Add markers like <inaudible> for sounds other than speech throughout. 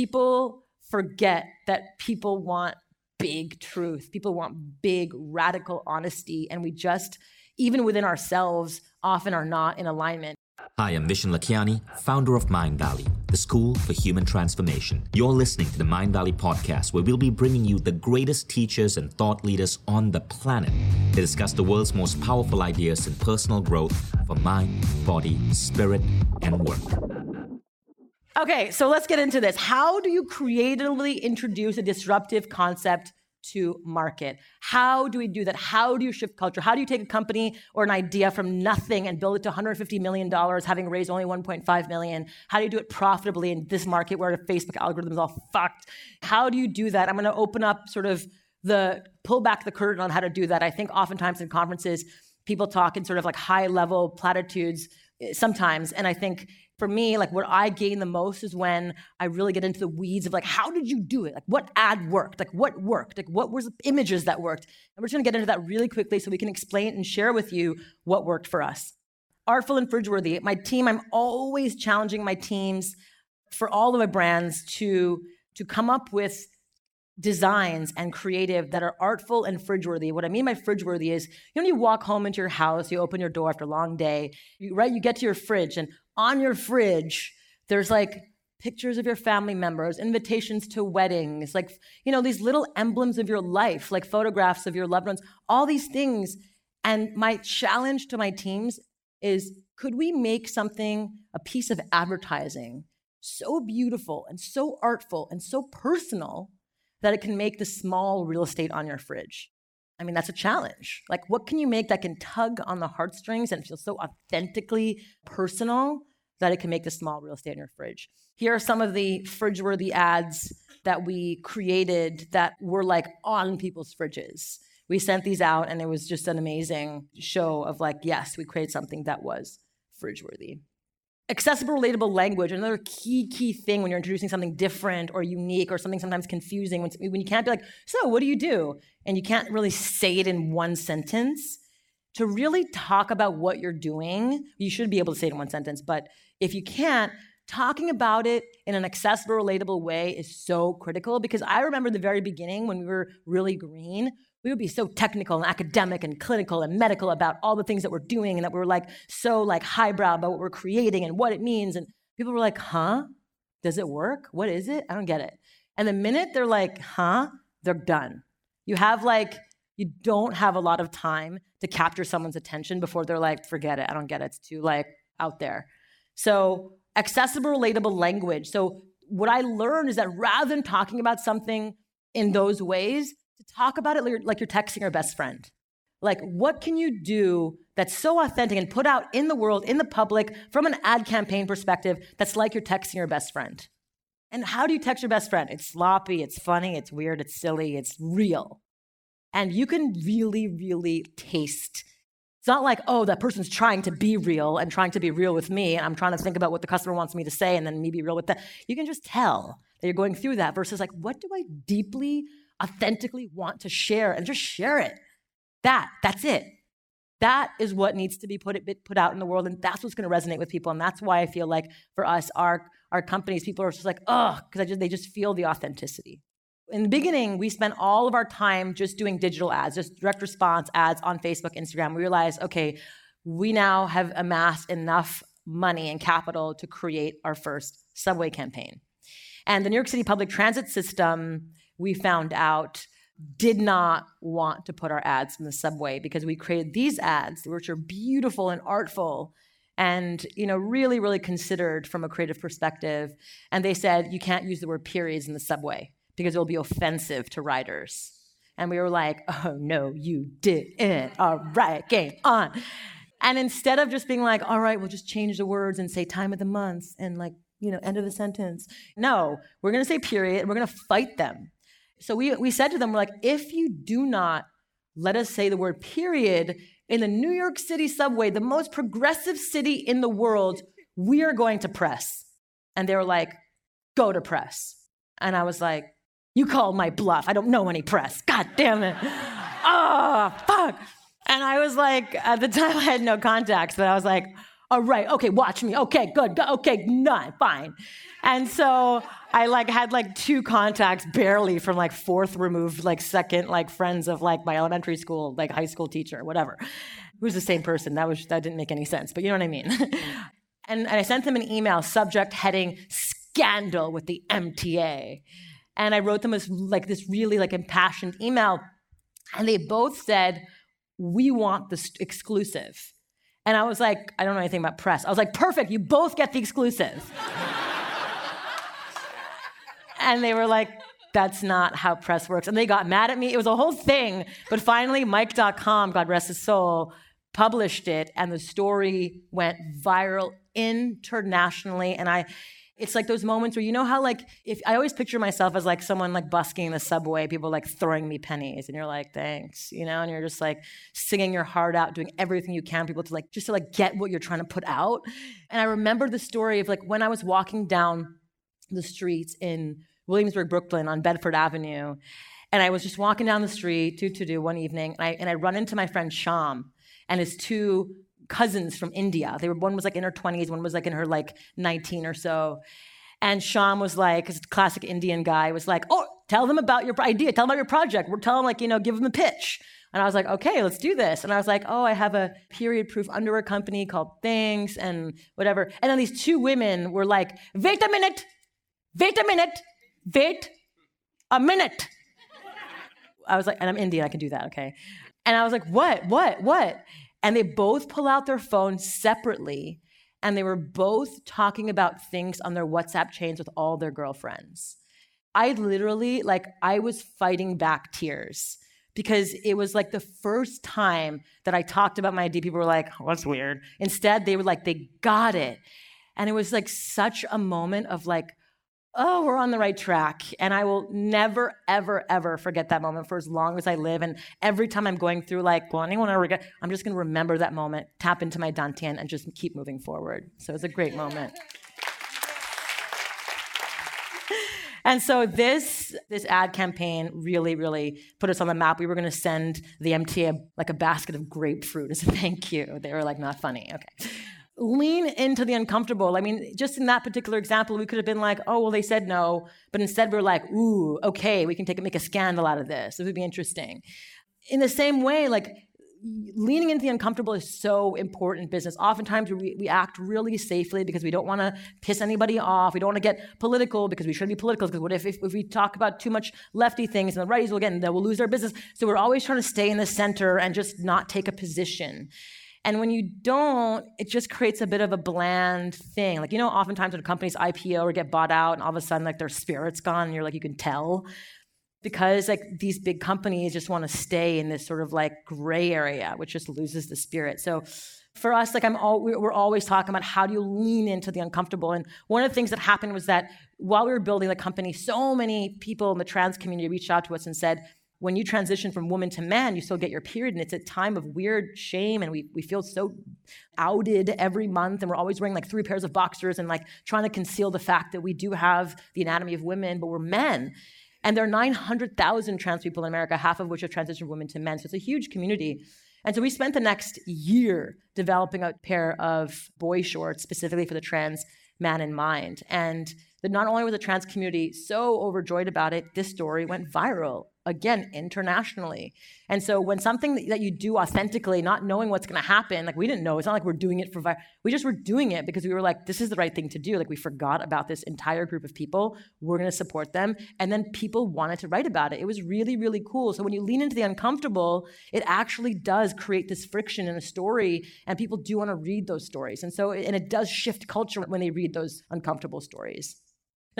people forget that people want big truth. People want big, radical honesty. And we just, even within ourselves, often are not in alignment. Hi, I'm Vishen Lakhiani, founder of Mindvalley, the school for human transformation. You're listening to the Mindvalley podcast, where we'll be bringing you the greatest teachers and thought leaders on the planet to discuss the world's most powerful ideas in personal growth for mind, body, spirit, and work. Okay, so let's get into this. How do you creatively introduce a disruptive concept to market? How do we do that? How do you shift culture? How do you take a company or an idea from nothing and build it to $150 million, having raised only 1.5 million? How do you do it profitably in this market where the Facebook algorithm is all fucked? How do you do that? I'm gonna open up sort of the pull back the curtain on how to do that. I think oftentimes in conferences, people talk in sort of like high level platitudes eh, sometimes. And I think for me, like what I gain the most is when I really get into the weeds of like, how did you do it? Like what ad worked? Like what worked? Like what was the images that worked? And we're just gonna get into that really quickly so we can explain and share with you what worked for us. Artful and Fridgeworthy, my team, I'm always challenging my teams for all of my brands to, to come up with designs and creative that are artful and fridge worthy. What I mean by fridge worthy is, you know, you walk home into your house, you open your door after a long day, you, right? You get to your fridge, and on your fridge, there's like pictures of your family members, invitations to weddings, like, you know, these little emblems of your life, like photographs of your loved ones, all these things. And my challenge to my teams is could we make something, a piece of advertising, so beautiful and so artful and so personal that it can make the small real estate on your fridge. I mean, that's a challenge. Like, what can you make that can tug on the heartstrings and feel so authentically personal that it can make the small real estate in your fridge? Here are some of the fridge worthy ads that we created that were like on people's fridges. We sent these out, and it was just an amazing show of like, yes, we created something that was fridge worthy accessible, relatable language, another key, key thing when you're introducing something different or unique or something sometimes confusing, when, when you can't be like, so what do you do? And you can't really say it in one sentence. To really talk about what you're doing, you should be able to say it in one sentence, but if you can't, talking about it in an accessible, relatable way is so critical because I remember the very beginning when we were really green, we would be so technical and academic and clinical and medical about all the things that we're doing and that we were like so like highbrow about what we're creating and what it means. And people were like huh? Does it work? What is it? I don't get it. And the minute they're like huh? They're done. You have like you don't have a lot of time to capture someone's attention before they're like forget it. I don't get it. It's too like out there. So accessible relatable language. So what i learned is that rather than talking about something in those ways to talk about it like you're texting your best friend. Like, what can you do that's so authentic and put out in the world, in the public, from an ad campaign perspective, that's like you're texting your best friend? And how do you text your best friend? It's sloppy, it's funny, it's weird, it's silly, it's real. And you can really, really taste. It's not like, oh, that person's trying to be real and trying to be real with me, and I'm trying to think about what the customer wants me to say and then me be real with them. You can just tell that you're going through that versus like, what do I deeply authentically want to share and just share it. That, that's it. That is what needs to be put, put out in the world, and that's what's going to resonate with people. And that's why I feel like for us, our, our companies, people are just like, oh, because they just feel the authenticity. In the beginning, we spent all of our time just doing digital ads, just direct response ads on Facebook, Instagram. We realized, okay, we now have amassed enough money and capital to create our first subway campaign. And the New York City public transit system we found out did not want to put our ads in the subway because we created these ads which are beautiful and artful and you know really really considered from a creative perspective. And they said you can't use the word periods in the subway because it will be offensive to riders. And we were like oh no you didn't. All right game on. And instead of just being like all right we'll just change the words and say time of the month and like you know end of the sentence no we're going to say period and we're going to fight them so we, we said to them, we're like, if you do not let us say the word period in the New York City subway, the most progressive city in the world, we are going to press. And they were like, go to press. And I was like, you call my bluff. I don't know any press. God damn it. oh, fuck. And I was like, at the time I had no contacts, but I was like, Oh, right. Okay, watch me. Okay, good. Go, okay, none. Fine. And so I like had like two contacts barely from like fourth removed, like second, like friends of like my elementary school, like high school teacher, whatever. Who's the same person. That was that didn't make any sense, but you know what I mean. <laughs> and, and I sent them an email, subject heading scandal with the MTA. And I wrote them as like this really like impassioned email. And they both said, we want this exclusive. And I was like, I don't know anything about press. I was like, perfect, you both get the exclusive. and they were like, that's not how press works. And they got mad at me. It was a whole thing. But finally, Mic.com, God rest his soul, published it, and the story went viral internationally. And I, it's like those moments where you know how like if I always picture myself as like someone like busking in the subway, people like throwing me pennies, and you're like, thanks, you know, and you're just like singing your heart out, doing everything you can, people to like just to like get what you're trying to put out. And I remember the story of like when I was walking down the streets in Williamsburg, Brooklyn, on Bedford Avenue, and I was just walking down the street to to do one evening, and I and I run into my friend Sham and his two cousins from India. They were one was like in her 20s, one was like in her like 19 or so. And Sham was like, classic Indian guy was like, oh, tell them about your idea, tell them about your project. We're telling like, you know, give them the pitch. And I was like, okay, let's do this. And I was like, oh, I have a period proof underwear company called Thinx and whatever. And then these two women were like, wait a minute, wait a minute, wait a minute. I was like, and I'm Indian, I can do that, okay? And I was like, what, what, what? And they both pull out their phones separately and they were both talking about Thinx on their WhatsApp chains with all their girlfriends. I literally, like, I was fighting back tears because it was like the first time that I talked about my ID, People were like, oh, that's weird. Instead, they were like, they got it. And it was like such a moment of like, oh, we're on the right track. And I will never, ever, ever forget that moment for as long as I live. And every time I'm going through, like, well, anyone ever get, I'm just going to remember that moment, tap into my Dantian, and just keep moving forward. So it's a great moment. And so this this ad campaign really, really put us on the map. We were going to send the MTA like a basket of grapefruit as a thank you. They were like, not funny. Okay lean into the uncomfortable. I mean, just in that particular example, we could have been like, oh, well, they said no. But instead, we're like, ooh, okay, we can take make a scandal out of this. This would be interesting. In the same way, like, leaning into the uncomfortable is so important in business. Oftentimes, we, we act really safely because we don't want to piss anybody off. We don't want to get political because we shouldn't be political. Because what if, if, if, we talk about too much lefty things and the righties will get, and then we'll lose their business. So we're always trying to stay in the center and just not take a position. And when you don't, it just creates a bit of a bland thing. Like, you know, oftentimes when companies IPO or get bought out and all of a sudden like their spirit's gone and you're like, you can tell. Because like these big companies just want to stay in this sort of like gray area, which just loses the spirit. So for us, like I'm all, we're always talking about how do you lean into the uncomfortable. And one of the things that happened was that while we were building the company, so many people in the trans community reached out to us and said, when you transition from woman to man, you still get your period, and it's a time of weird shame, and we, we feel so outed every month, and we're always wearing like three pairs of boxers and like trying to conceal the fact that we do have the anatomy of women, but we're men. And there are 900,000 trans people in America, half of which have transitioned women to men. So it's a huge community. And so we spent the next year developing a pair of boy shorts specifically for the trans man in mind. And that not only was the trans community so overjoyed about it, this story went viral again internationally. And so when something that you do authentically, not knowing what's going to happen, like we didn't know, it's not like we're doing it for we just were doing it because we were like this is the right thing to do. Like we forgot about this entire group of people. We're going to support them. And then people wanted to write about it. It was really really cool. So when you lean into the uncomfortable, it actually does create this friction in a story and people do want to read those stories. And so and it does shift culture when they read those uncomfortable stories.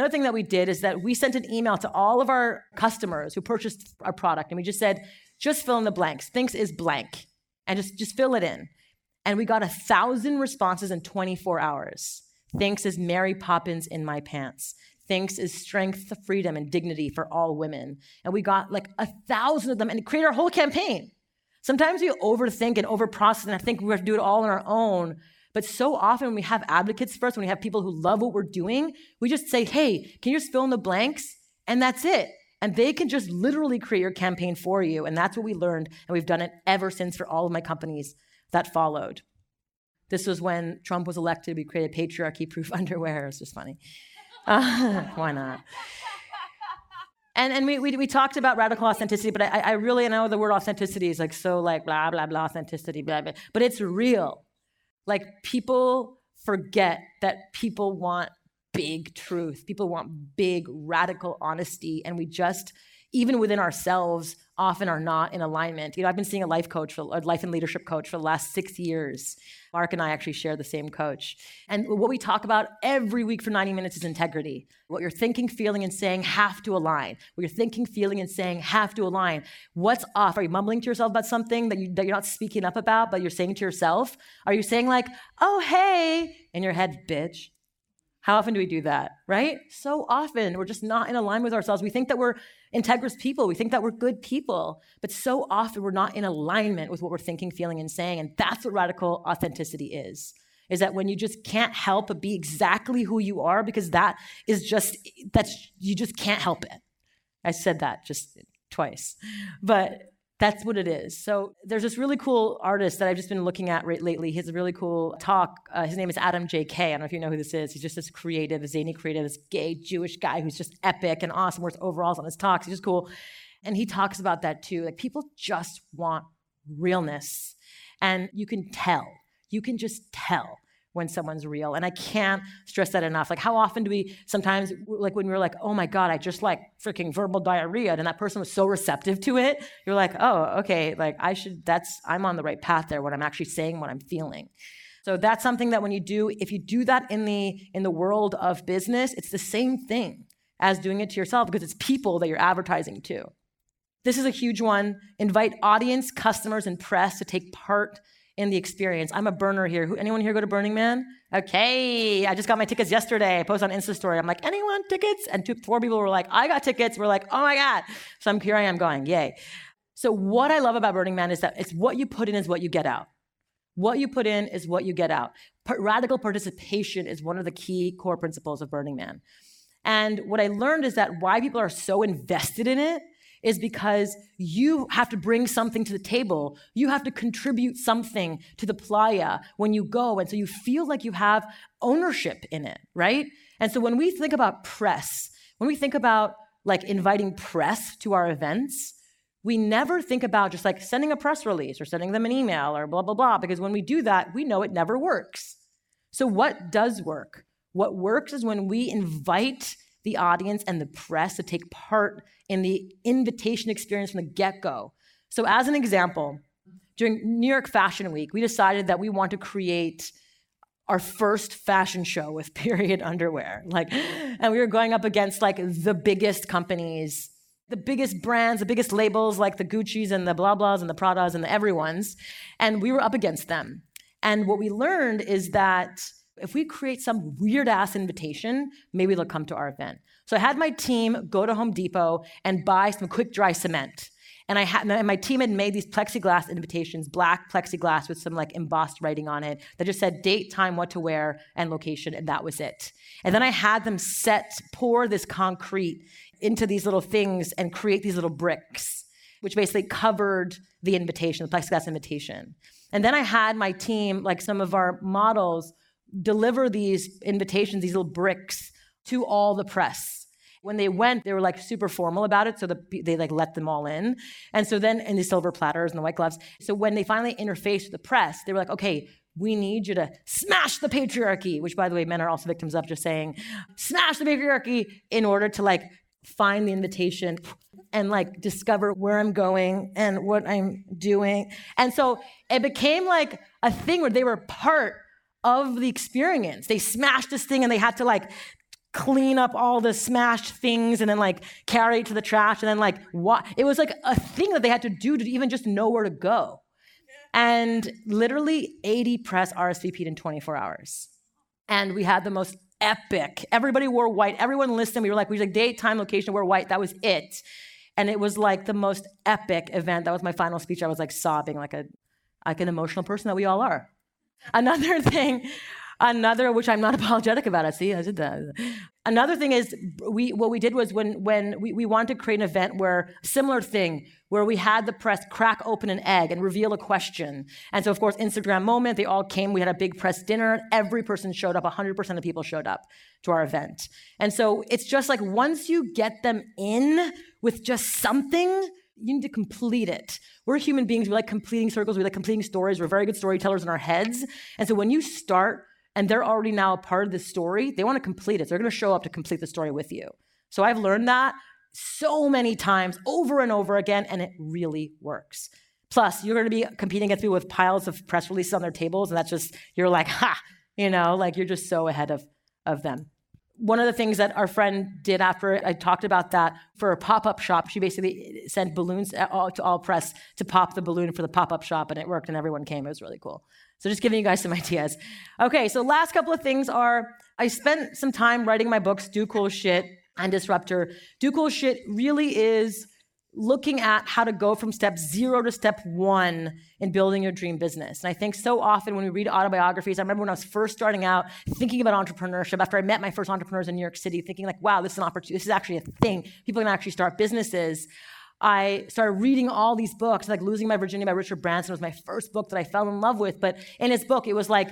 Another thing that we did is that we sent an email to all of our customers who purchased our product, and we just said, just fill in the blanks. Thinx is blank, and just, just fill it in. And we got a thousand responses in 24 hours. Thinx is Mary Poppins in my pants. Thinx is strength, freedom, and dignity for all women. And we got like a thousand of them and created our whole campaign. Sometimes we overthink and overprocess, and I think we have to do it all on our own. But so often when we have advocates us, when we have people who love what we're doing, we just say, hey, can you just fill in the blanks? And that's it. And they can just literally create your campaign for you. And that's what we learned. And we've done it ever since for all of my companies that followed. This was when Trump was elected. We created patriarchy proof <laughs> underwear. It's just funny. Uh, <laughs> why not? And, and we, we, we, talked about radical authenticity, but I, I really know the word authenticity is like so like blah, blah, blah, authenticity, blah, blah. But it's real. Like people forget that people want big truth. People want big, radical honesty. And we just, even within ourselves, often are not in alignment. You know, I've been seeing a life coach, for, a life and leadership coach for the last six years. Mark and I actually share the same coach. And what we talk about every week for 90 minutes is integrity. What you're thinking, feeling, and saying have to align. What you're thinking, feeling, and saying have to align. What's off? Are you mumbling to yourself about something that, you, that you're not speaking up about, but you're saying to yourself? Are you saying, like, oh, hey, in your head, bitch? How often do we do that, right? So often we're just not in alignment with ourselves. We think that we're integrous people. We think that we're good people. But so often we're not in alignment with what we're thinking, feeling, and saying. And that's what radical authenticity is. Is that when you just can't help but be exactly who you are because that is just, that's, you just can't help it. I said that just twice. But that's what it is. So there's this really cool artist that I've just been looking at right lately. He has a really cool talk. Uh, his name is Adam J.K. I don't know if you know who this is. He's just this creative, zany creative, this gay Jewish guy who's just epic and awesome. Wears overalls on his talks. He's just cool. And he talks about that too. Like people just want realness. And you can tell. You can just tell when someone's real. And I can't stress that enough. Like, how often do we sometimes, like, when we are like, oh my God, I just like freaking verbal diarrhea, and that person was so receptive to it, you're like, oh, okay, like, I should, that's, I'm on the right path there when I'm actually saying what I'm feeling. So that's something that when you do, if you do that in the in the world of business, it's the same thing as doing it to yourself because it's people that you're advertising to. This is a huge one. Invite audience, customers, and press to take part in the experience. I'm a burner here. Who, anyone here go to Burning Man? Okay, I just got my tickets yesterday. I post on Insta story. I'm like, anyone tickets? And two, four people were like, I got tickets. We're like, oh my god. So I'm here. I am going. Yay. So what I love about Burning Man is that it's what you put in is what you get out. What you put in is what you get out. radical participation is one of the key core principles of Burning Man. And what I learned is that why people are so invested in it is because you have to bring something to the table. You have to contribute something to the playa when you go. And so you feel like you have ownership in it, right? And so when we think about press, when we think about like inviting press to our events, we never think about just like sending a press release or sending them an email or blah, blah, blah, because when we do that, we know it never works. So, what does work? What works is when we invite the audience and the press to take part in the invitation experience from the get go. So, as an example, during New York Fashion Week, we decided that we want to create our first fashion show with <laughs> period underwear. Like, and we were going up against like the biggest companies, the biggest brands, the biggest labels, like the Gucci's and the blah blahs and the Pradas and the everyone's. And we were up against them. And what we learned is that if we create some weird ass invitation, maybe they'll come to our event. So I had my team go to Home Depot and buy some quick dry cement. And I had and my team had made these plexiglass invitations, black plexiglass with some like embossed writing on it that just said date, time, what to wear, and location, and that was it. And then I had them set, pour this concrete into these little things and create these little bricks, which basically covered the invitation, the plexiglass invitation. And then I had my team, like some of our models, deliver these invitations, these little bricks, to all the press. When they went, they were like super formal about it, so the, they like let them all in. And so then, in the silver platters and the white gloves. So when they finally interfaced with the press, they were like, okay, we need you to smash the patriarchy, which by the way, men are also victims of just saying, smash the patriarchy in order to like find the invitation and like discover where I'm going and what I'm doing. And so it became like a thing where they were part of the experience. They smashed this thing and they had to like clean up all the smashed things and then like carry it to the trash and then like what it was like a thing that they had to do to even just know where to go. And literally 80 press RSVP'd in 24 hours. And we had the most epic. Everybody wore white. Everyone listened. We were like, we were like date, time, location, we're white. That was it. And it was like the most epic event. That was my final speech. I was like sobbing like a like an emotional person that we all are. Another <laughs> thing, another which I'm not <laughs> apologetic about. I see, I did that. Another thing is we what we did was when when we, we wanted to create an event where similar thing where we had the press crack open an egg and reveal a question. And so of course Instagram moment, they all came, we had a big press dinner, and every person showed up, 100% of people showed up to our event. And so it's just like once you get them in with just something, you need to complete it. We're human beings, we like completing circles, we like completing stories, we're very good storytellers in our heads. And so when you start and they're already now a part of the story, they want to complete it. They're going to show up to complete the story with you. So I've learned that so many times over and over again, and it really works. Plus, you're going to be competing against people with piles of press releases on their tables, and that's just, you're like, ha, you know, like you're just so ahead of, of them. One of the things that our friend did after I talked about that for a pop up shop, she basically sent balloons to all press to pop the balloon for the pop up shop, and it worked, and everyone came. It was really cool. So just giving you guys some <laughs> ideas. Okay, so last couple of things are I spent some time writing my books, Do Cool Shit and Disrupt-Her. Do Cool Shit really is looking at how to go from step zero to step one in building your dream business. And I think so often when we read autobiographies, I remember when I was first starting out thinking about entrepreneurship after I met my first entrepreneurs in New York City, thinking like, wow, this is an opportunity, this is actually a thing. People can actually start businesses. I started reading all these books, like Losing My Virginity by Richard Branson was my first book that I fell in love with. But in his book, it was like,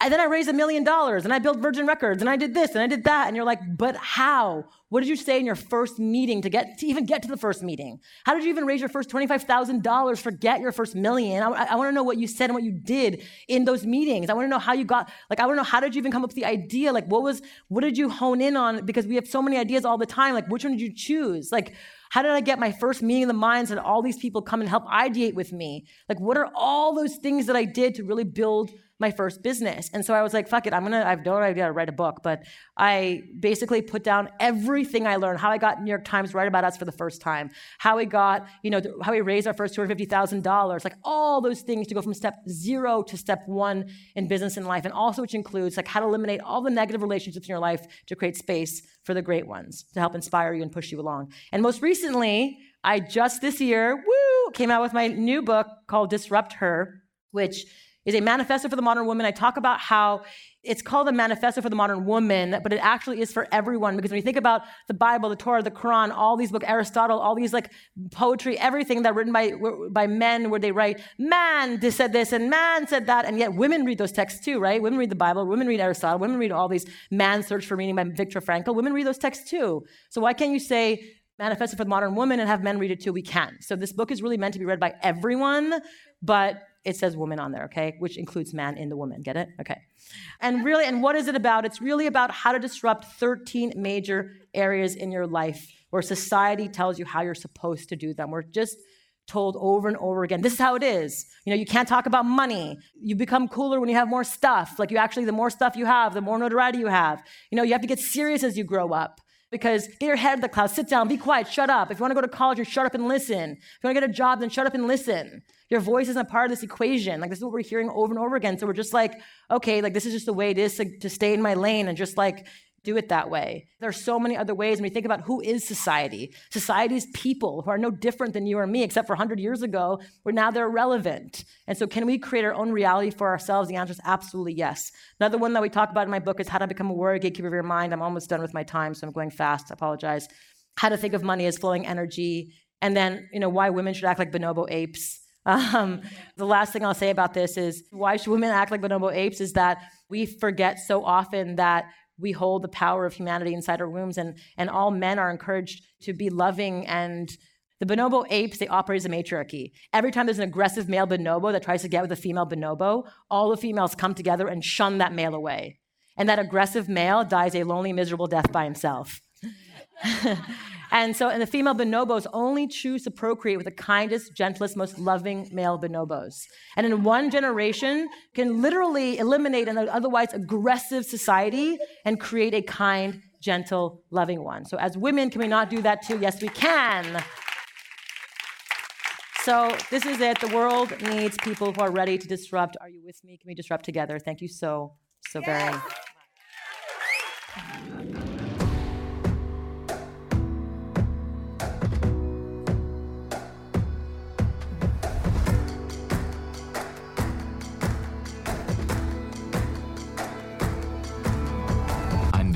and then I raised a million dollars and I built Virgin Records and I did this and I did that. And you're like, but how? What did you say in your first meeting to get to even get to the first meeting? How did you even raise your first $25,000? Forget your first million. I, I want to know what you said and what you did in those meetings. I want to know how you got, like, I want to know how did you even come up with the idea? Like, what was, what did you hone in on? Because we have so many ideas all the time. Like, which one did you choose? Like, how did I get my first meeting of the minds and all these people come and help ideate with me? Like, what are all those things that I did to really build my first business. And so I was like, fuck it, I'm gonna, I have no idea to write a book, but I basically put down everything I learned, how I got New York Times write about us for the first time, how we got, you know, how we raised our first $250,000, like all those things to go from step zero to step one in business and life. And also which includes like how to eliminate all the negative relationships in your life to create space for the great ones, to help inspire you and push you along. And most recently, I just this year, woo, came out with my new book called Disrupt Her, which is a manifesto for the modern woman. I talk about how it's called a manifesto for the modern woman, but it actually is for everyone because when you think about the Bible, the Torah, the Quran, all these books, Aristotle, all these like poetry, everything that written by by men, where they write, man said this and man said that, and yet women read those texts too, right? Women read the Bible, women read Aristotle, women read all these man search for meaning by Viktor Frankl. Women read those texts too. So why can't you say manifesto for the modern woman and have men read it too? We can. So this book is really meant to be read by everyone, but it says woman on there, okay? Which includes man in the woman. Get it? Okay. And really, and what is it about? It's really about how to disrupt 13 major areas in your life where society tells you how you're supposed to do them. We're just told over and over again this is how it is you know you can't talk about money you become cooler when you have more stuff like you actually the more stuff you have the more notoriety you have you know you have to get serious as you grow up because get your head in the clouds sit down be quiet shut up if you want to go to college shut up and listen if you want to get a job then shut up and listen your voice isn't a part of this equation. Like this is what we're hearing over and over again. So we're just like, okay, like this is just the way it is to, to stay in my lane and just like do it that way. There are so many other ways. When we think about who is society, society is people who are no different than you or me, except for 100 years ago, where now they're relevant. And so, can we create our own reality for ourselves? The answer is absolutely yes. Another one that we talk about in my book is how to become a warrior gatekeeper of your mind. I'm almost done with my time, so I'm going fast. I apologize. How to think of money as flowing energy, and then you know why women should act like bonobo apes <laughs> um, the last thing I'll say about this is why should women act like bonobo apes is that we forget so often that we hold the power of humanity inside our wombs, and, and all men are encouraged to be loving and the bonobo apes, they operate as a matriarchy. Every time there's an aggressive male bonobo that tries to get with a female bonobo, all the females come together and shun that male away. And that aggressive male dies a lonely, miserable death by himself. <laughs> And so, and the female bonobos only choose to procreate with the kindest, gentlest, most loving male bonobos. And in one generation, can literally eliminate an otherwise aggressive society and create a kind, gentle, loving one. So, as women, can we not do that too? Yes, we can. So, this is it. The world needs people who are ready to disrupt. Are you with me? Can we disrupt together? Thank you so, so very much.